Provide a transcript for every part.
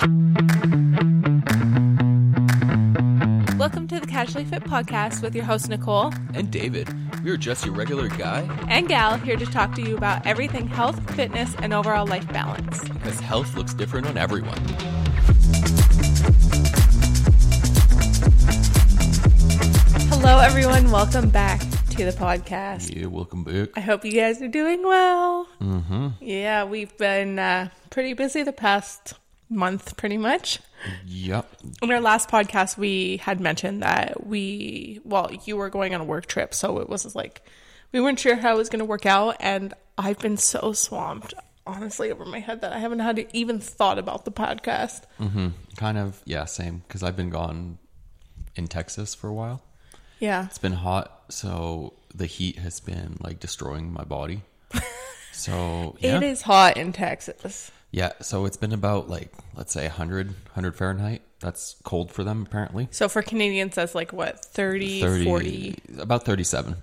Welcome to the Casually Fit Podcast with your host, Nicole And David, we are just your regular guy and Gal, here to talk to you about everything health, fitness, and overall life balance. because health looks different on everyone. Hello, everyone. Welcome back to the podcast. Yeah, welcome back. I hope you guys are doing well. Mm-hmm. Yeah, we've been uh, pretty busy the past month, pretty much. Yep. In our last podcast, we had mentioned that we, well, you were going on a work trip, so it was like we weren't sure how it was going to work out, and I've been so swamped, honestly, over my head that I haven't had even thought about the podcast. Mm-hmm. Kind of, yeah, same. Because I've been gone in Texas for a while. Yeah, It's been hot, so the heat has been like destroying my body. So yeah, it is hot in Texas. Yeah. So it's been about like let's say 100, 100 Fahrenheit. That's cold for them apparently. So for Canadians, that's like what 30, 30, 40, about thirty-seven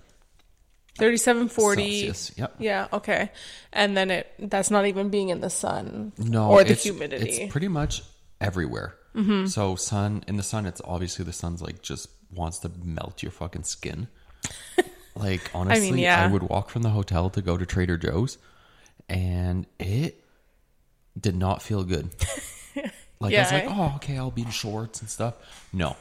37, 40. Celsius. Yep. Yeah, okay. And then it that's not even being in the sun No, or the it's- humidity. It's pretty much everywhere. Mm-hmm. So sun in the sun, it's obviously the sun's like just wants to melt your fucking skin. like honestly, I, yeah. would walk from the hotel to go to Trader Joe's, and it did not feel good. Like I was like, eh? oh, okay, I'll be in shorts and stuff. No,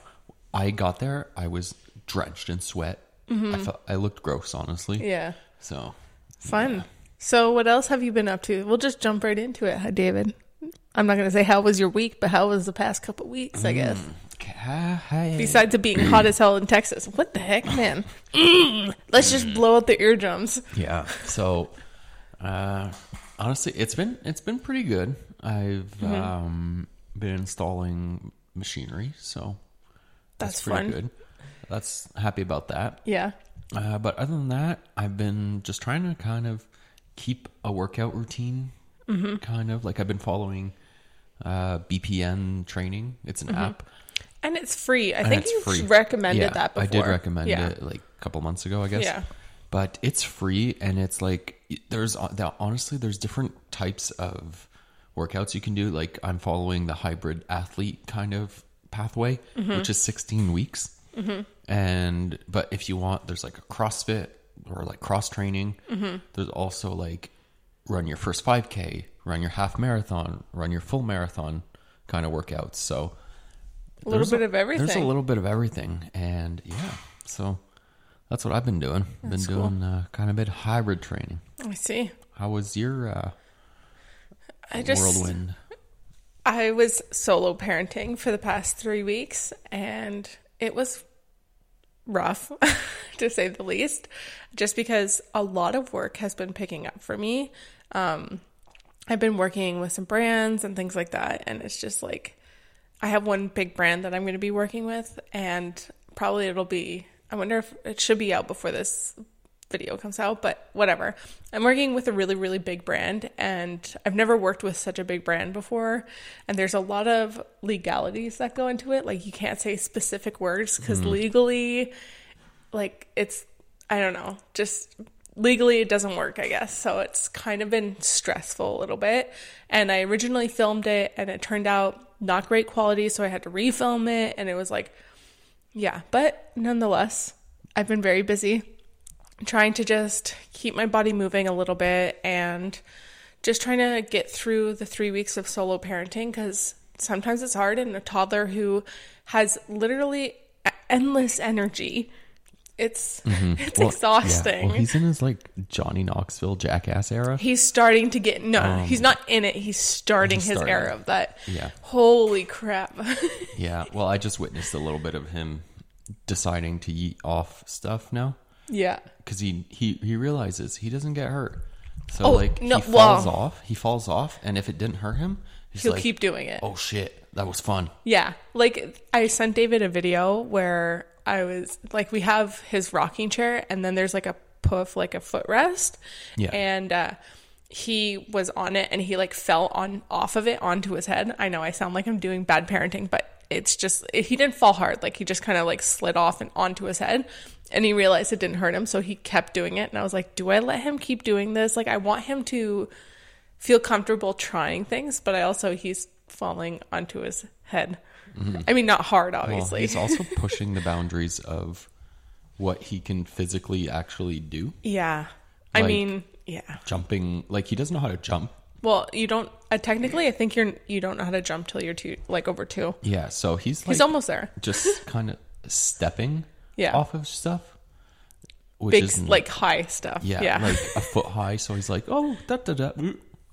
I got there, I was drenched in sweat. I felt I looked gross, honestly. Mm-hmm. yeah. So Fun. So, what else have you been up to? We'll just jump right into it, David. I'm not going to say how was your week, but how was the past couple weeks, I guess. Mm. Besides it being hot as hell in Texas. What the heck, man? Mm. Let's just blow out the eardrums. Yeah. So, uh, honestly, it's been it's been pretty good. I've Mm-hmm. um, been installing machinery, so That's, pretty fun. good. That's happy about that. Yeah. Uh, but other than that, I've been just trying to kind of keep a workout routine. Mm-hmm. Kind of like I've been following uh, BPN training. It's an app. And it's free. I and think you free. recommended Yeah, that before. I did recommend Yeah. it like a couple months ago, I guess. Yeah. But it's free, and it's like there's uh, honestly there's different types of workouts you can do. Like I'm following the hybrid athlete kind of pathway, Mm-hmm. which is 16 weeks. And but if you want, there's like a CrossFit or like cross training. Mm-hmm. There's also like run your first 5K, run your half marathon, run your full marathon kind of workouts. So A little bit of everything. There's a little bit of everything, and yeah, so that's what I've been doing. been doing uh, kind of a bit hybrid training. I see. How was your uh, I just whirlwind? I was solo parenting for the past three weeks, and it was rough, to say the least, just because a lot of work has been picking up for me. Um, I've been working with some brands and things like that, and it's just like I have one big brand that I'm going to be working with, and probably it'll be. I wonder if it should be out before this video comes out, but whatever. I'm working with a really, really big brand, and I've never worked with such a big brand before. And there's a lot of legalities that go into it. Like, you can't say specific words because mm-hmm. legally, like, it's, I don't know, just legally it doesn't work, I guess. So it's kind of been stressful a little bit. And I originally filmed it, and it turned out not great quality, so I had to refilm it, and it was like, yeah, but nonetheless, I've been very busy trying to just keep my body moving a little bit and just trying to get through the three weeks of solo parenting because sometimes it's hard and a toddler who has literally endless energy it's it's Mm-hmm. Well, exhausting Yeah. Well, he's in his like Johnny Knoxville jackass era. he's starting to get no he's not in it he's starting Um, He's his starting. era of that Yeah. holy crap Yeah. Well, I just witnessed a little bit of him deciding to eat off stuff now yeah because he he he realizes he doesn't get hurt. So Oh, like no, he falls well- off. He falls off, and if it didn't hurt him, he's he'll like, keep doing it "Oh shit, that was fun." Yeah. Like I sent David a video where I was like we have his rocking chair and then there's like a puff like a footrest. Yeah. And uh he was on it and he like fell on off of it onto his head. I know I sound like I'm doing bad parenting, but it's just he didn't fall hard. Like he just kind of like slid off and onto his head. And he realized it didn't hurt him, so he kept doing it. And I was like, "Do I let him keep doing this? Like I want him to feel comfortable trying things, but I also he's falling onto his head. I mean, not hard, Mm-hmm. Well, obviously. he's also pushing the boundaries of what he can physically actually do. yeah. I mean, yeah. Jumping, like he doesn't know how to jump. Well, you don't uh, technically. I think you're you don't know how to jump till you're two, like over two. Yeah, so he's like He's almost there. just kind of stepping Yeah. off of stuff. Which Big isn't- like high stuff. yeah, Yeah. like a foot high. So he's like, oh, da da da.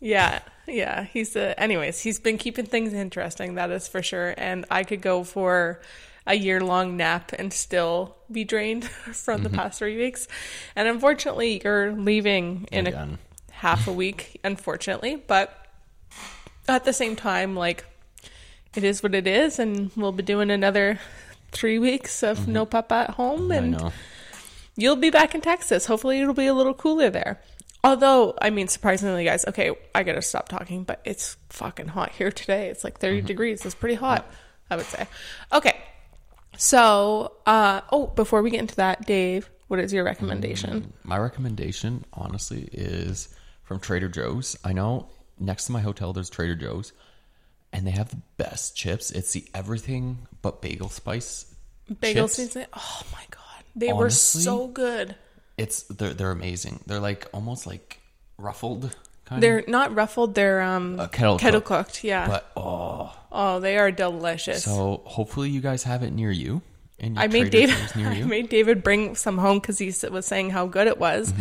Yeah, yeah. He's uh, anyways. He's been keeping things interesting. That is for sure. And I could go for a year long nap and still be drained from Mm-hmm. the past three weeks. And unfortunately, you're leaving in a half a week. Unfortunately, but at the same time, like it is what it is, and we'll be doing another three weeks of no papa at home, Mm-hmm. I and know. you'll be back in Texas. Hopefully, it'll be a little cooler there. Although, I mean, surprisingly, guys, okay, I gotta stop talking, but it's fucking hot here today. It's like 30 degrees. It's pretty hot, I would say. Okay. So, uh, oh, before we get into that, Dave, what is your recommendation? My recommendation, honestly, is from Trader Joe's. I know next to my hotel there's Trader Joe's, and they have the best chips. It's the everything but bagel spice Bagel chips. season. Oh my god, they were so good. It's they're they're amazing. They're like almost like ruffled kind They're not ruffled. They're um Uh, kettle kettle cooked. cooked. Yeah. but oh, oh, they are delicious. so hopefully you guys have it near you. And I made David. I made David bring some home because he was saying how good it was,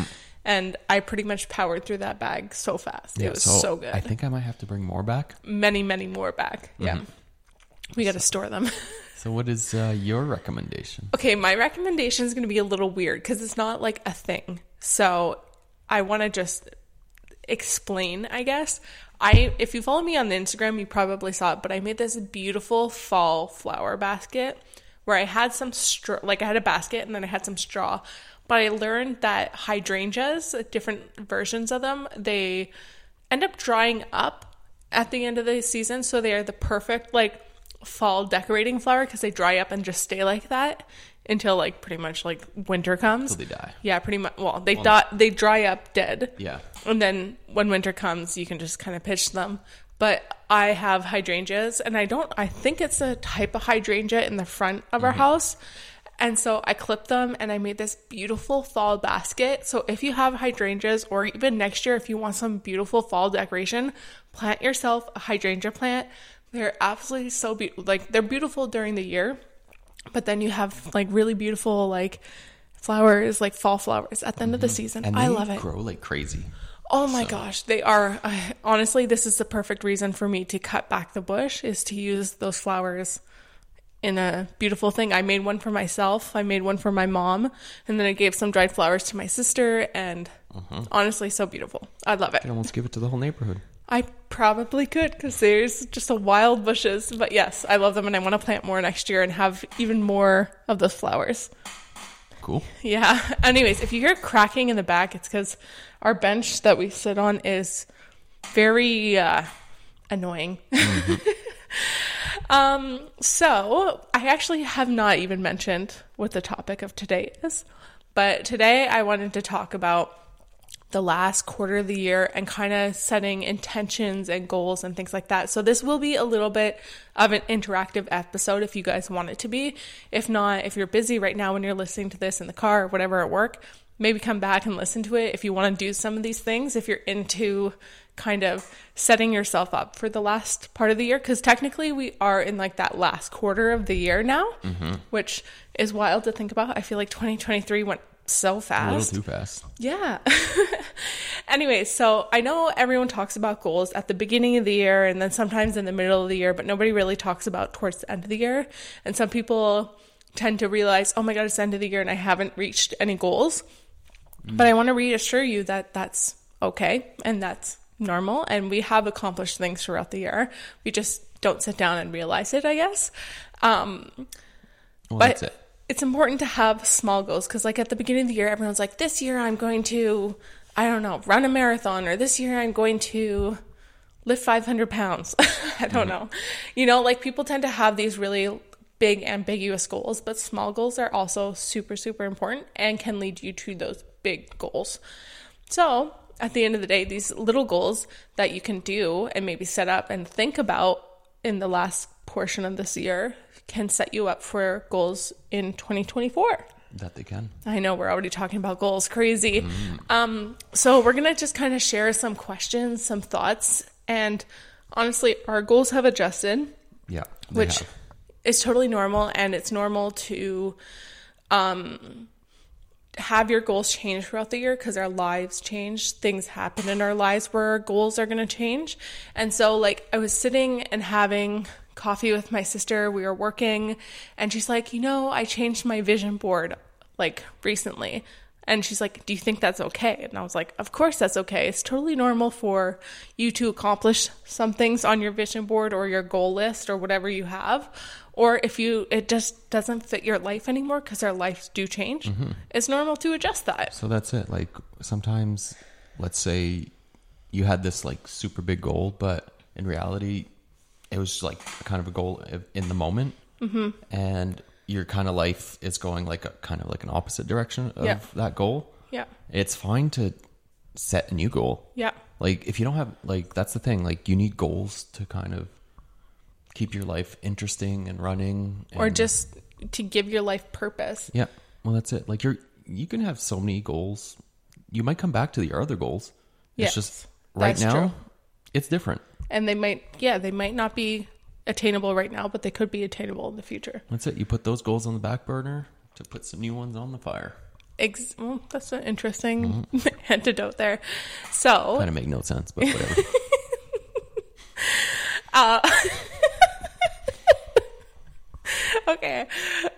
and I pretty much powered through that bag so fast. it was so, good. I think I might have to bring more back. many, many more back. Yeah, we got to store them. So what is uh, your recommendation? okay, my recommendation is going to be a little weird because it's not like a thing. So I want to just explain, I guess. I if you follow me on the Instagram, you probably saw it, but I made this beautiful fall flower basket where I had some straw, like I had a basket and then I had some straw. But I learned that hydrangeas, different versions of them, they end up drying up at the end of the season, so they are the perfect like fall decorating flower because they dry up and just stay like that until like pretty much like winter comes. Till they die. Yeah, pretty much. Well, they die, they dry up dead. Yeah. And then when winter comes, you can just kind of pitch them. But I have hydrangeas, and I don't. I think it's a type of hydrangea in the front of our mm-hmm. house, and so I clipped them, and I made this beautiful fall basket. So if you have hydrangeas, or even next year, if you want some beautiful fall decoration, plant yourself a hydrangea plant. They're absolutely so beautiful. Like they're beautiful during the year, but then you have like really beautiful like flowers, like fall flowers at the end of the mm-hmm. season. And I love it. grow like crazy. Oh my gosh, they are. I, honestly, this is the perfect reason for me to cut back the bush is to use those flowers in a beautiful thing. I made one for myself. I made one for my mom, and then I gave some dried flowers to my sister. And mm-hmm. honestly, so beautiful. I love it. You almost give it to the whole neighborhood. I probably could because there's just a wild bushes. But yes, I love them, and I want to plant more next year and have even more of those flowers. Cool. Yeah. Anyways, if you hear cracking in the back, it's because our bench that we sit on is very uh, annoying. um, so I actually have not even mentioned what the topic of today is, but today I wanted to talk about the last quarter of the year and kind of setting intentions and goals and things like that. So this will be a little bit of an interactive episode if you guys want it to be. If not, if you're busy right now when you're listening to this in the car or whatever at work, maybe come back and listen to it if you want to do some of these things if you're into kind of setting yourself up for the last part of the year because technically we are in like that last quarter of the year now mm-hmm. which is wild to think about i feel like 2023 went so fast. A little too fast. yeah. anyway, so I know everyone talks about goals at the beginning of the year and then sometimes in the middle of the year, but nobody really talks about towards the end of the year. And some people tend to realize, oh my God, it's the end of the year and I haven't reached any goals. But I want to reassure you that that's okay and that's normal. And we have accomplished things throughout the year. We just don't sit down and realize it, I guess. Um, Well, but it. it's important to have small goals because like at the beginning of the year everyone's like this year i'm going to i don't know run a marathon or this year i'm going to lift 500 pounds. I don't mm-hmm. know. You know like people tend to have these really big ambiguous goals but small goals are also super super important and can lead you to those big goals. So at the end of the day these little goals that you can do and maybe set up and think about in the last portion of this year can set you up for goals in 2024. That they can. I know we're already talking about goals, crazy. Um, so we're gonna just kind of share some questions, some thoughts, and honestly, our goals have adjusted, Yeah. which have. is totally normal, and it's normal to um, have your goals change throughout the year because our lives change. Things happen in our lives where our goals are gonna change, and so like I was sitting and having coffee with my sister. We were working, and she's like, you know, I changed my vision board like recently. And she's like, Do you think that's okay? And I was like, Of course that's okay. It's totally normal for you to accomplish some things on your vision board or your goal list or whatever you have. Or if you it just doesn't fit your life anymore because our lives do change, mm-hmm. it's normal to adjust that. So that's it. Like sometimes, let's say you had this like super big goal, but in reality, it was like kind of a goal in the moment, mm-hmm. and your kind of life is going like a kind of like an opposite direction of Yeah. that goal. Yeah. It's fine to set a new goal. Yeah. Like if you don't have like that's the thing. Like you need goals to kind of keep your life interesting and running, Or just to give your life purpose. yeah. Well, that's it. Like you're you can have so many goals. You might come back to your other goals. Yes, it's just right now true. it's different. And they might yeah, they might not be attainable right now, but they could be attainable in the future. That's it. You put those goals on the back burner to put some new ones on the fire. Ex- well, that's an interesting Mm-hmm. antidote there. So, Kind of make no sense, but whatever. okay.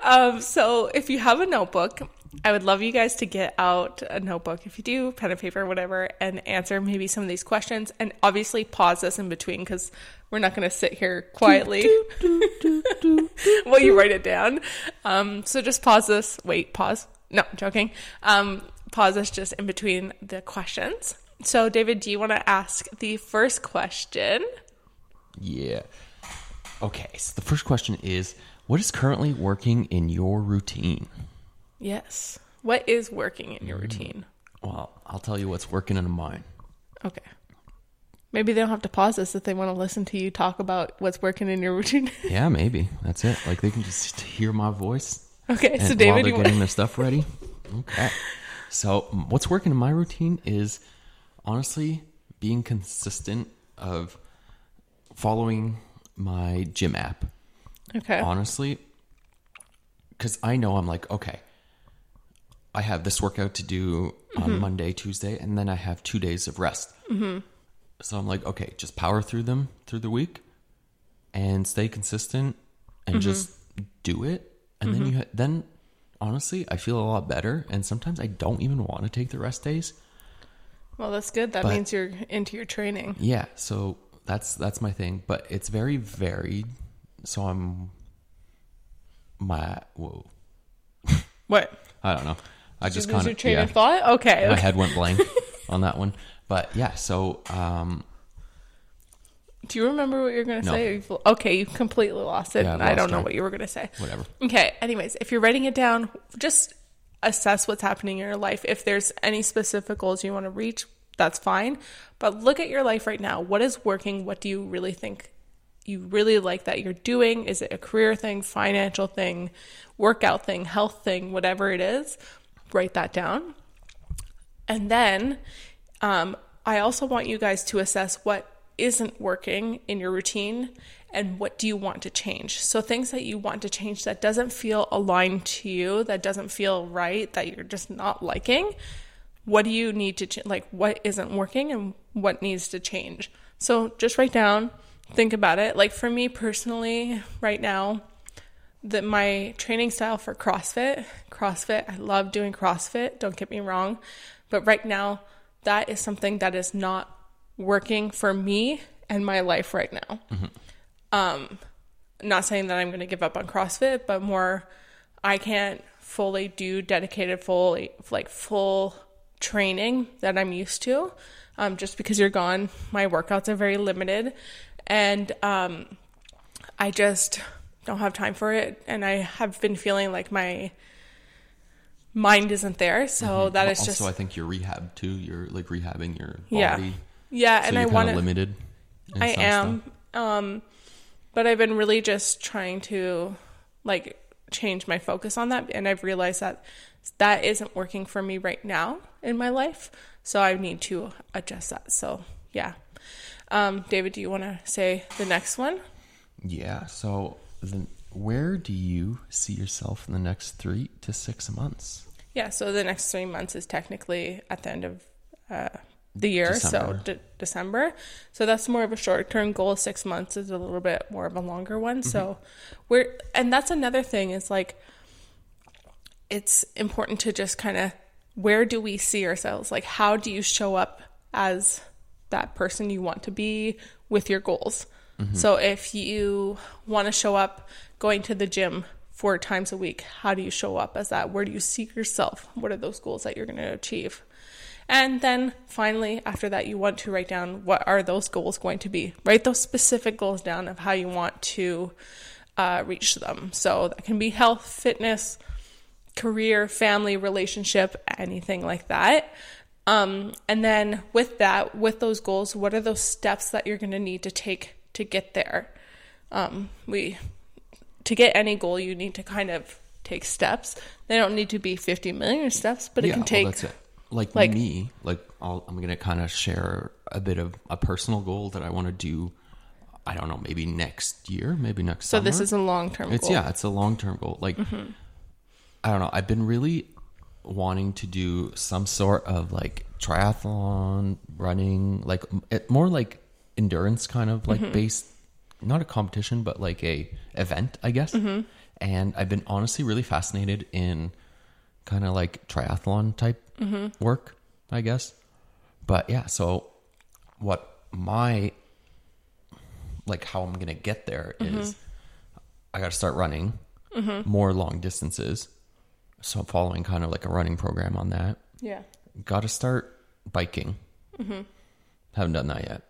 Um, so if you have a notebook, I would love you guys to get out a notebook if you do, pen and paper, whatever, and answer maybe some of these questions. And obviously pause this in between because we're not going to sit here quietly while you write it down. Um, so just pause this. Wait, pause. No, I'm joking. Um, pause this just in between the questions. So, David, do you want to ask the first question? yeah. Okay. So the first question is what is currently working in your routine? Yes. What is working in your routine? Mm. Well, I'll tell you what's working in mine. Okay. Maybe they don't have to pause this if they want to listen to you talk about what's working in your routine. Yeah, maybe. That's it. Like they can just hear my voice okay, so David, while you they're want- getting their stuff ready. Okay. So what's working in my routine is honestly being consistent of following my gym app. okay, Honestly, because I know I'm like, okay, I have this workout to do on mm-hmm. Monday, Tuesday, and then I have two days of rest. Mm-hmm. So I'm like, okay, just power through them through the week and stay consistent and mm-hmm. just do it. And then mm-hmm. you ha- then honestly, I feel a lot better. And sometimes I don't even want to take the rest days. well, that's good. That but- means you're into your training. Yeah, so that's that's my thing, but it's very varied. So I'm my whoa, What? I don't know. I Did just kind of train yeah, of thought? Okay. my head went blank on that one. But yeah, so um Do you remember what you're going to No. say? Okay, you completely lost it. Yeah, I've I don't know what you were going to say. whatever. Okay. Anyways, if you're writing it down, just assess what's happening in your life. If there's any specific goals you want to reach, that's fine. But look at your life right now. What is working? What do you really think you really like that you're doing? Is it a career thing, financial thing, workout thing, health thing, whatever it is? Write that down. And then um, I also want you guys to assess what isn't working in your routine and what do you want to change. So things that you want to change that doesn't feel aligned to you, that doesn't feel right, that you're just not liking. What do you need to ch- like? What isn't working and what needs to change? So just write down, think about it. Like for me personally, right now, that my training style for CrossFit, CrossFit, I love doing CrossFit, don't get me wrong, but right now that is something that is not working for me and my life right now. Um not saying that I'm going to give up on CrossFit, but more I can't fully do dedicated fully like full training that I'm used to. Um, just because you're gone, my workouts are very limited, and um, I just don't have time for it. And I have been feeling like my mind isn't there. So that is also, just Also, I think you're rehab too. You're like rehabbing your body. yeah. So and you're I want to. limited. I am. Um, but I've been really just trying to like change my focus on that and I've realized that that isn't working for me right now in my life. So I need to adjust that. So, yeah. Um, David, do you want to say the next one? Yeah. So, the, where do you see yourself in the next three to six months? Yeah. So the next three months is technically at the end of uh, the year, December. so de- December. So that's more of a short term goal. Six months is a little bit more of a longer one. So we're, and that's another thing is like, it's important to just kind of where do we see ourselves? Like, how do you show up as that person you want to be with your goals? So, if you want to show up going to the gym four times a week, how do you show up as that? Where do you see yourself? What are those goals that you're going to achieve? And then finally, after that, you want to write down what are those goals going to be. Write those specific goals down of how you want to uh, reach them. So that can be health, fitness, career, family, relationship, anything like that. Um, and then with that, with those goals, what are those steps that you're going to need to take to get there? Um, we to get any goal, you need to kind of take steps. They don't need to be 50 million steps, but it can well, take. that's it. Like, like- me, like I'll, I'm gonna kind of share a bit of a personal goal that I want to do. I don't know, maybe next year, maybe next. so this summer. is a long term It's goal. yeah, it's a long term goal. Like I don't know. I've been really wanting to do some sort of like triathlon, running, like it, more like endurance kind of like mm-hmm. based, not a competition, but like a event, I guess. Mm-hmm. And I've been honestly really fascinated in kind of like triathlon type mm-hmm. work, I guess. But yeah, so what my like how I'm gonna get there is I got to start running more long distances. So I'm following kind of like a running program on that. Yeah. Got to start biking. Haven't done that yet.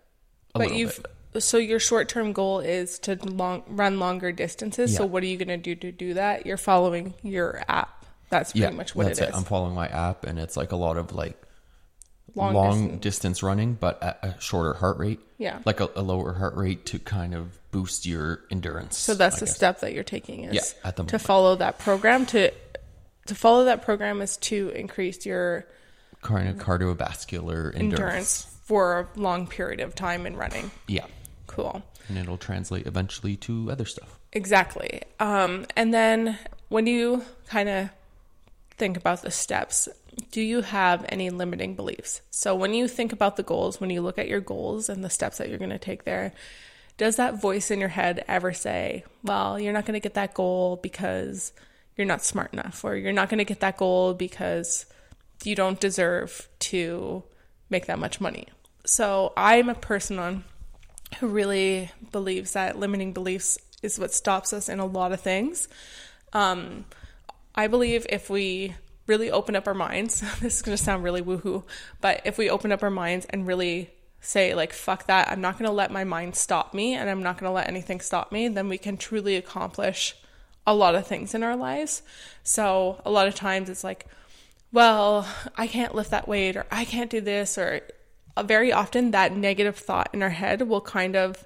But you've bit. so your short term goal is to long, run longer distances. So what are you going to do to do that? You're following your app. That's pretty yeah, much what that's it is. I'm following my app, and it's like a lot of like Long long, distance. distance. running, but at a shorter heart rate. Yeah. like a, a lower heart rate to kind of boost your endurance. So that's I the guess. step that you're taking is Yeah, at the to moment. follow that program to to follow that program is to increase your kind of cardiovascular endurance. endurance for a long period of time in running. Yeah, Cool. and it'll translate eventually to other stuff. Exactly. Um, and then when you kind of think about the steps, do you have any limiting beliefs? So when you think about the goals, when you look at your goals and the steps that you're going to take there, does that voice in your head ever say, well, you're not going to get that goal because you're not smart enough, or you're not going to get that goal because you don't deserve to make that much money? So I'm a person on who really believes that limiting beliefs is what stops us in a lot of things. Um, I believe if we really open up our minds, this is going to sound really woohoo, but if we open up our minds and really say, like, fuck that, I'm not going to let my mind stop me and I'm not going to let anything stop me, then we can truly accomplish a lot of things in our lives. So a lot of times it's like, well, I can't lift that weight or I can't do this or uh, very often that negative thought in our head will kind of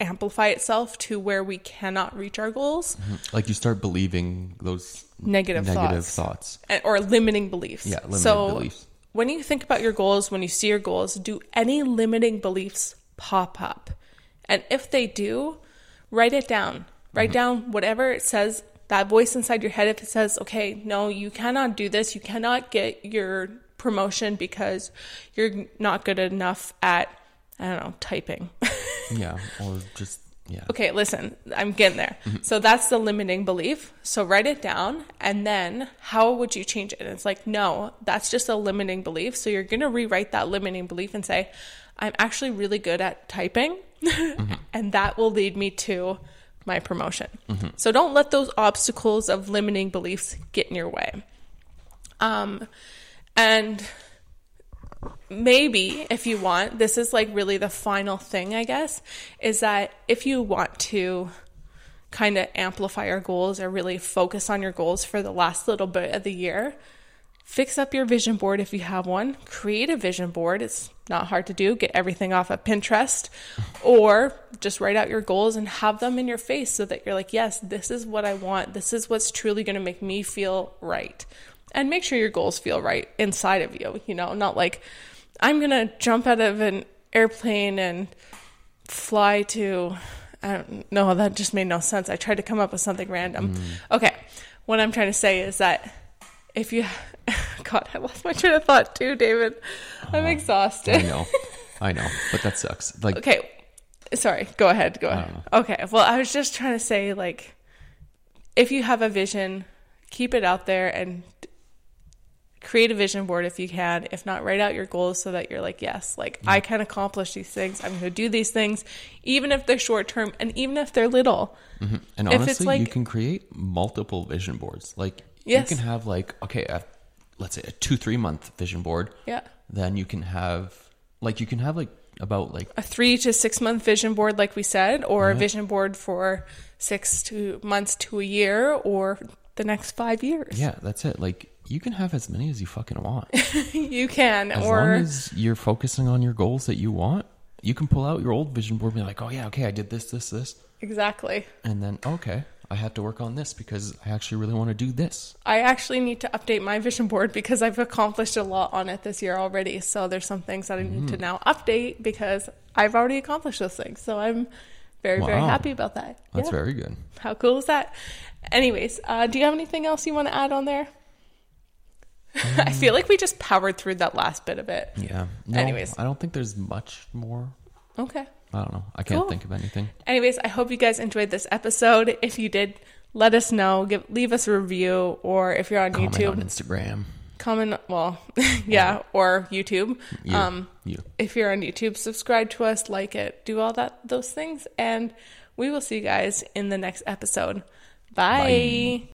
amplify itself to where we cannot reach our goals Like you start believing those Negative negative thoughts. thoughts. or limiting beliefs. Yeah, limiting so beliefs. when you think about your goals, when you see your goals, do any limiting beliefs pop up? And if they do, write it down. Write Mm-hmm. down whatever it says, that voice inside your head. If it says, okay, no, you cannot do this, you cannot get your promotion because you're not good enough at, I don't know, typing. Yeah, or just yeah. Okay, listen, I'm getting there. Mm-hmm. So that's the limiting belief. So write it down, and then how would you change it? And it's like, no, that's just a limiting belief. So you're going to rewrite that limiting belief and say, I'm actually really good at typing, mm-hmm. and that will lead me to my promotion. So don't let those obstacles of limiting beliefs get in your way. Um, and maybe if you want this is like really the final thing i guess is that if you want to kind of amplify your goals or really focus on your goals for the last little bit of the year fix up your vision board if you have one. Create a vision board. It's not hard to do. Get everything off of Pinterest or just write out your goals and have them in your face so that you're like, yes, this is what I want. This is what's truly going to make me feel right. And make sure your goals feel right inside of you, you know, not like I'm going to jump out of an airplane and fly to I don't know, that just made no sense. I tried to come up with something random. Mm. Okay. What I'm trying to say is that if you God, I lost my train of thought too, David. I'm I exhausted. I know, I know, but that sucks. Like, Okay. Sorry, go ahead. Go ahead. Okay. Well, I was just trying to say like if you have a vision, keep it out there and create a vision board if you can. If not, write out your goals so that you're like, yes, like I mm. can accomplish these things. I'm going to do these things even if they're short term and even if they're little. Mm-hmm. and if honestly, like- you can create multiple vision boards. Like, Yes. you can have like, okay, a, let's say a two three month vision board. Yeah. Then you can have like you can have like about like A 3 to 6 month vision board like we said or a uh-huh. vision board for 6 to months to a year or the next 5 years. yeah, that's it. Like you can have as many as you fucking want. you can As or long as you're focusing on your goals that you want, you can pull out your old vision board and be like, oh yeah, okay, I did this, this, this, exactly. and then okay, I have to work on this because I actually really want to do this. I actually need to update my vision board because I've accomplished a lot on it this year already. So there's some things that I need Mm-hmm. to now update because I've already accomplished those things. So I'm very, very happy about that. That's Yeah. very good. How cool is that? Anyways, uh, do you have anything else you want to add on there? I feel like we just powered through that last bit of it. Yeah. No, Anyways. I don't think there's much more. Okay. I don't know. I can't Cool. think of anything. Anyways, I hope you guys enjoyed this episode. If you did, let us know. Give leave us a review, or if you're on Comment YouTube, on Instagram. comment. Well, yeah, or YouTube. You, Um, you. if you're on YouTube, subscribe to us, like it, do all that those things, and we will see you guys in the next episode. Bye. Bye.